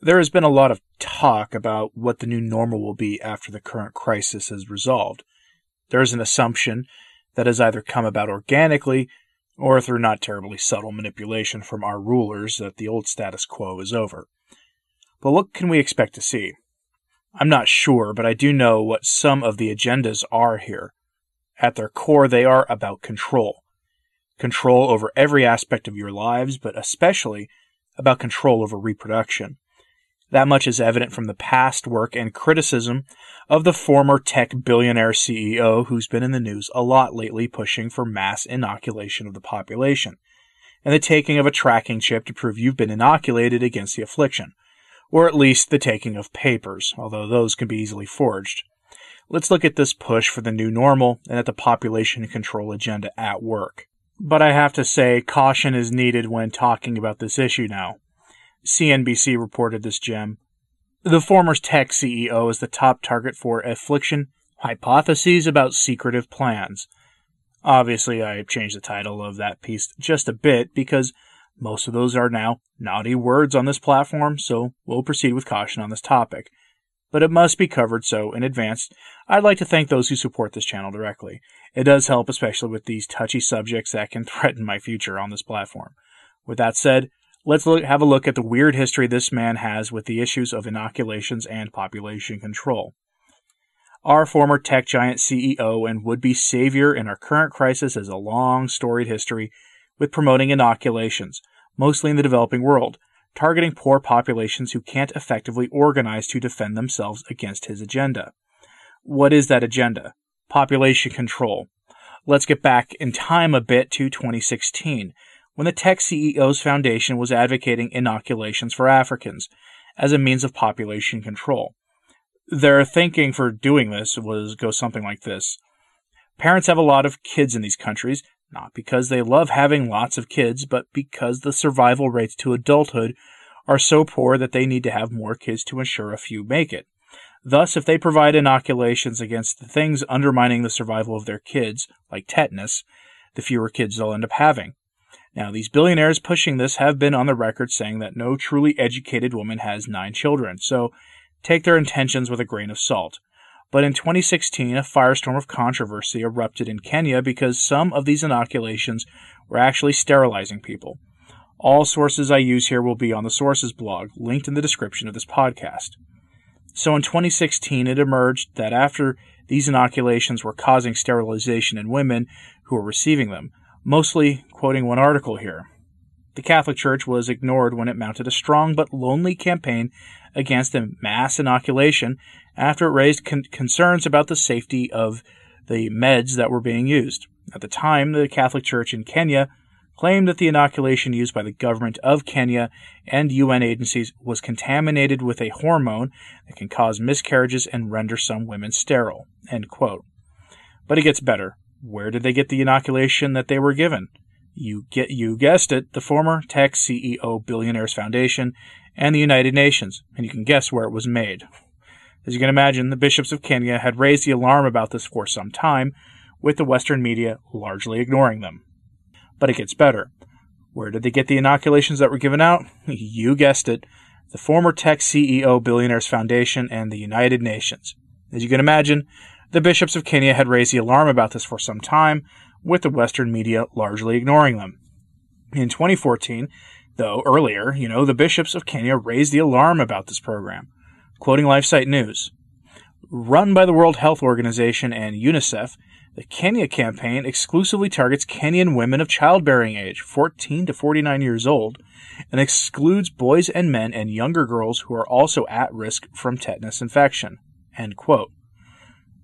There has been a lot of talk about what the new normal will be after the current crisis is resolved. There is an assumption that has either come about organically or through not terribly subtle manipulation from our rulers that the old status quo is over. But what can we expect to see? I'm not sure, but I do know what some of the agendas are here. At their core, they are about control. Control over every aspect of your lives, but especially about control over reproduction. That much is evident from the past work and criticism of the former tech billionaire CEO who's been in the news a lot lately pushing for mass inoculation of the population, and the taking of a tracking chip to prove you've been inoculated against the affliction, or at least the taking of papers, although those can be easily forged. Let's look at this push for the new normal and at the population control agenda at work. But I have to say, caution is needed when talking about this issue now. CNBC reported this gem. The former tech CEO is the top target for affliction hypotheses about secretive plans. Obviously, I changed the title of that piece just a bit because most of those are now naughty words on this platform, so we'll proceed with caution on this topic. But it must be covered, so in advance, I'd like to thank those who support this channel directly. It does help, especially with these touchy subjects that can threaten my future on this platform. With that said, Let's look, have a look at the weird history this man has with the issues of inoculations and population control. Our former tech giant CEO and would be savior in our current crisis has a long storied history with promoting inoculations, mostly in the developing world, targeting poor populations who can't effectively organize to defend themselves against his agenda. What is that agenda? Population control. Let's get back in time a bit to 2016 when the Tech CEOs Foundation was advocating inoculations for Africans as a means of population control. Their thinking for doing this was go something like this. Parents have a lot of kids in these countries, not because they love having lots of kids, but because the survival rates to adulthood are so poor that they need to have more kids to ensure a few make it. Thus, if they provide inoculations against the things undermining the survival of their kids, like tetanus, the fewer kids they'll end up having. Now, these billionaires pushing this have been on the record saying that no truly educated woman has nine children, so take their intentions with a grain of salt. But in 2016, a firestorm of controversy erupted in Kenya because some of these inoculations were actually sterilizing people. All sources I use here will be on the Sources blog, linked in the description of this podcast. So in 2016, it emerged that after these inoculations were causing sterilization in women who were receiving them, mostly quoting one article here. The Catholic Church was ignored when it mounted a strong but lonely campaign against a mass inoculation after it raised con- concerns about the safety of the meds that were being used. At the time, the Catholic Church in Kenya claimed that the inoculation used by the government of Kenya and UN agencies was contaminated with a hormone that can cause miscarriages and render some women sterile. But it gets better. Where did they get the inoculation that they were given? You get you guessed it, the former tech CEO Billionaires Foundation and the United Nations, and you can guess where it was made. As you can imagine, the bishops of Kenya had raised the alarm about this for some time, with the Western media largely ignoring them. But it gets better. Where did they get the inoculations that were given out? you guessed it, the former tech CEO Billionaires Foundation and the United Nations. As you can imagine, the bishops of Kenya had raised the alarm about this for some time, with the Western media largely ignoring them. In 2014, though earlier, you know, the bishops of Kenya raised the alarm about this program. Quoting LifeSite News, run by the World Health Organization and UNICEF, the Kenya campaign exclusively targets Kenyan women of childbearing age, 14 to 49 years old, and excludes boys and men and younger girls who are also at risk from tetanus infection. End quote.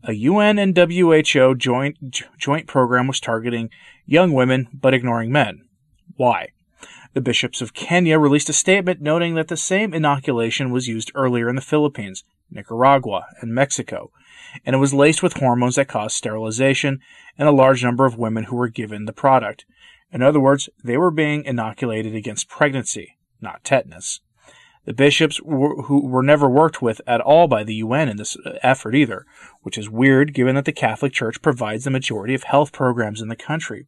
A UN and WHO joint, joint program was targeting young women but ignoring men. Why? The bishops of Kenya released a statement noting that the same inoculation was used earlier in the Philippines, Nicaragua, and Mexico, and it was laced with hormones that caused sterilization and a large number of women who were given the product. In other words, they were being inoculated against pregnancy, not tetanus. The bishops were, who were never worked with at all by the UN in this uh, effort either, which is weird given that the Catholic Church provides the majority of health programs in the country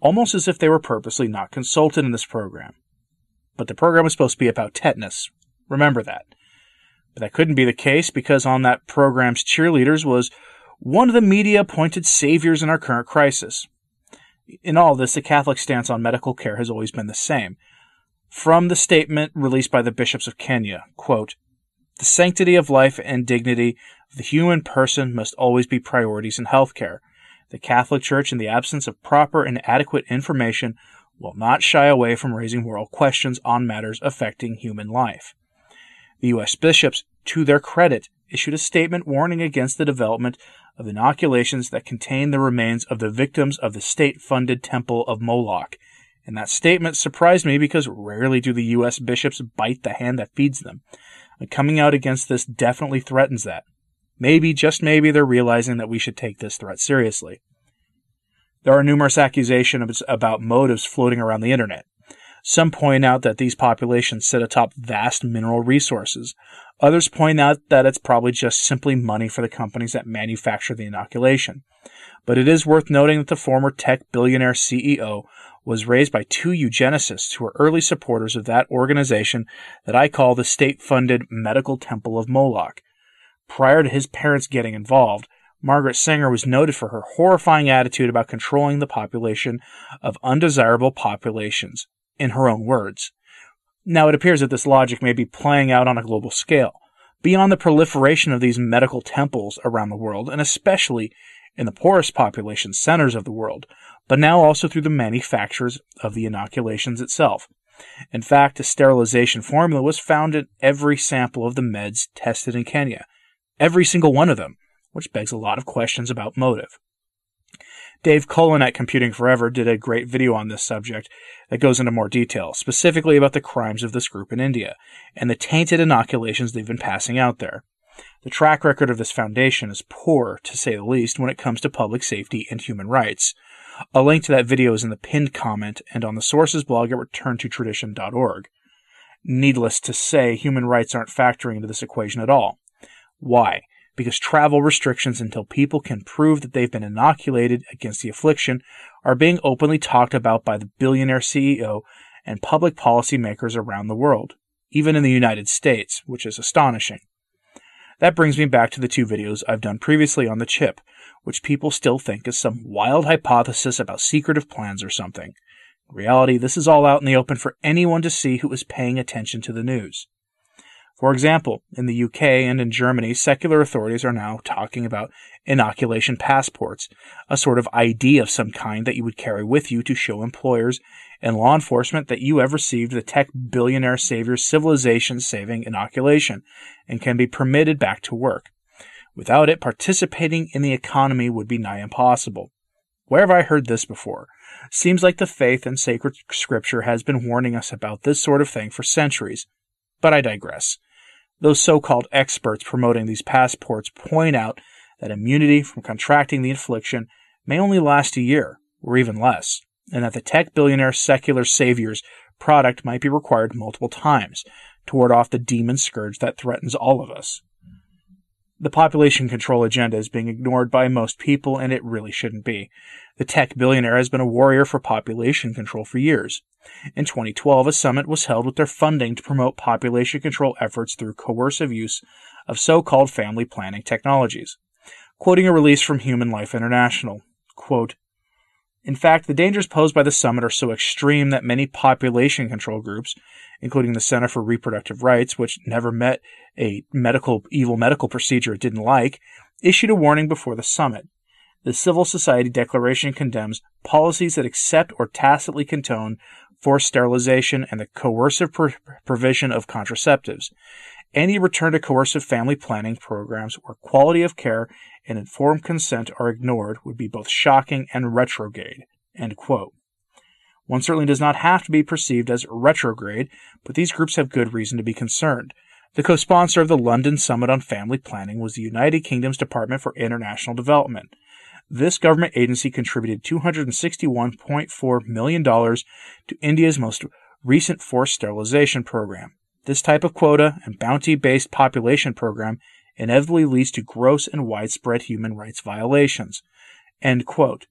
almost as if they were purposely not consulted in this program. But the program was supposed to be about tetanus. Remember that. But that couldn't be the case because on that program's cheerleaders was one of the media appointed saviors in our current crisis. In all this, the Catholic stance on medical care has always been the same. From the statement released by the bishops of Kenya, quote, the sanctity of life and dignity of the human person must always be priorities in healthcare. The Catholic Church, in the absence of proper and adequate information, will not shy away from raising moral questions on matters affecting human life. The U.S. bishops, to their credit, issued a statement warning against the development of inoculations that contain the remains of the victims of the state funded Temple of Moloch. And that statement surprised me because rarely do the U.S. bishops bite the hand that feeds them. And coming out against this definitely threatens that. Maybe, just maybe, they're realizing that we should take this threat seriously. There are numerous accusations about motives floating around the internet. Some point out that these populations sit atop vast mineral resources. Others point out that it's probably just simply money for the companies that manufacture the inoculation. But it is worth noting that the former tech billionaire CEO was raised by two eugenicists who were early supporters of that organization that I call the state funded Medical Temple of Moloch. Prior to his parents getting involved, Margaret Sanger was noted for her horrifying attitude about controlling the population of undesirable populations, in her own words. Now, it appears that this logic may be playing out on a global scale, beyond the proliferation of these medical temples around the world, and especially in the poorest population centers of the world, but now also through the manufacturers of the inoculations itself. In fact, a sterilization formula was found in every sample of the meds tested in Kenya, Every single one of them, which begs a lot of questions about motive. Dave Cullen at Computing Forever did a great video on this subject that goes into more detail, specifically about the crimes of this group in India and the tainted inoculations they've been passing out there. The track record of this foundation is poor, to say the least, when it comes to public safety and human rights. A link to that video is in the pinned comment and on the sources blog at returntotradition.org. Needless to say, human rights aren't factoring into this equation at all. Why? Because travel restrictions until people can prove that they've been inoculated against the affliction are being openly talked about by the billionaire CEO and public policy makers around the world, even in the United States, which is astonishing. That brings me back to the two videos I've done previously on the chip, which people still think is some wild hypothesis about secretive plans or something. In reality, this is all out in the open for anyone to see who is paying attention to the news. For example, in the UK and in Germany, secular authorities are now talking about inoculation passports, a sort of ID of some kind that you would carry with you to show employers and law enforcement that you have received the tech billionaire savior's civilization saving inoculation and can be permitted back to work. Without it, participating in the economy would be nigh impossible. Where have I heard this before? Seems like the faith and sacred scripture has been warning us about this sort of thing for centuries. But I digress. Those so called experts promoting these passports point out that immunity from contracting the affliction may only last a year, or even less, and that the tech billionaire secular savior's product might be required multiple times to ward off the demon scourge that threatens all of us. The population control agenda is being ignored by most people, and it really shouldn't be. The tech billionaire has been a warrior for population control for years. In 2012, a summit was held with their funding to promote population control efforts through coercive use of so called family planning technologies. Quoting a release from Human Life International, quote, in fact, the dangers posed by the summit are so extreme that many population control groups, including the Center for Reproductive Rights, which never met a medical evil medical procedure it didn't like, issued a warning before the summit. The Civil Society Declaration condemns policies that accept or tacitly condone forced sterilization and the coercive provision of contraceptives. Any return to coercive family planning programs where quality of care and informed consent are ignored would be both shocking and retrograde. One certainly does not have to be perceived as retrograde, but these groups have good reason to be concerned. The co sponsor of the London Summit on Family Planning was the United Kingdom's Department for International Development. This government agency contributed $261.4 million to India's most recent forced sterilization program. This type of quota and bounty based population program inevitably leads to gross and widespread human rights violations. End quote.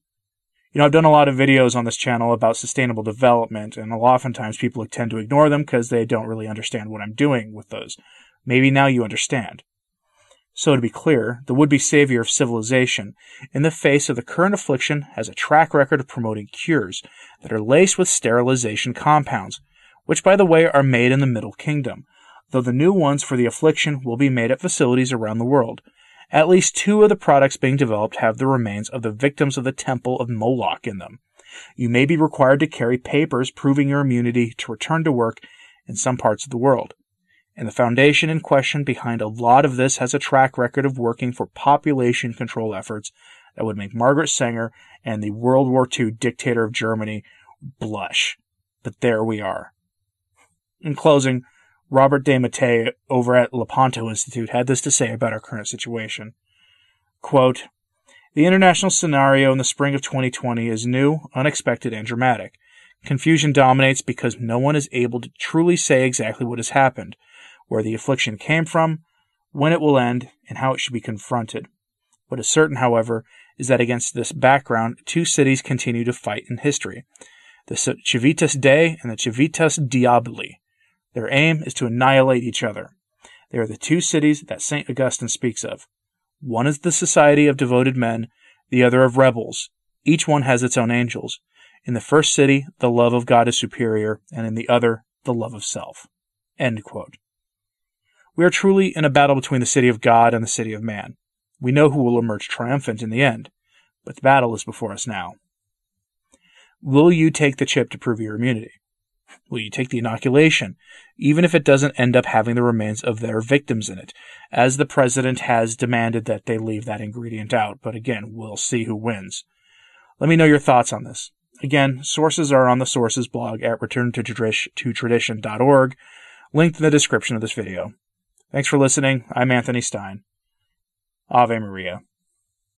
You know, I've done a lot of videos on this channel about sustainable development, and oftentimes people tend to ignore them because they don't really understand what I'm doing with those. Maybe now you understand. So, to be clear, the would be savior of civilization, in the face of the current affliction, has a track record of promoting cures that are laced with sterilization compounds, which, by the way, are made in the Middle Kingdom, though the new ones for the affliction will be made at facilities around the world. At least two of the products being developed have the remains of the victims of the Temple of Moloch in them. You may be required to carry papers proving your immunity to return to work in some parts of the world. And the foundation in question behind a lot of this has a track record of working for population control efforts that would make Margaret Sanger and the World War II dictator of Germany blush. But there we are. In closing, Robert De Mattei over at Lepanto Institute had this to say about our current situation. Quote, the international scenario in the spring of 2020 is new, unexpected, and dramatic. Confusion dominates because no one is able to truly say exactly what has happened, where the affliction came from, when it will end, and how it should be confronted. What is certain, however, is that against this background, two cities continue to fight in history the Civitas Dei and the Civitas Diaboli. Their aim is to annihilate each other. They are the two cities that St. Augustine speaks of. One is the society of devoted men, the other of rebels. Each one has its own angels. In the first city, the love of God is superior, and in the other, the love of self. We are truly in a battle between the city of God and the city of man. We know who will emerge triumphant in the end, but the battle is before us now. Will you take the chip to prove your immunity? Will you take the inoculation, even if it doesn't end up having the remains of their victims in it, as the president has demanded that they leave that ingredient out? But again, we'll see who wins. Let me know your thoughts on this. Again, sources are on the sources blog at returntotradition.org, linked in the description of this video. Thanks for listening. I'm Anthony Stine. Ave Maria.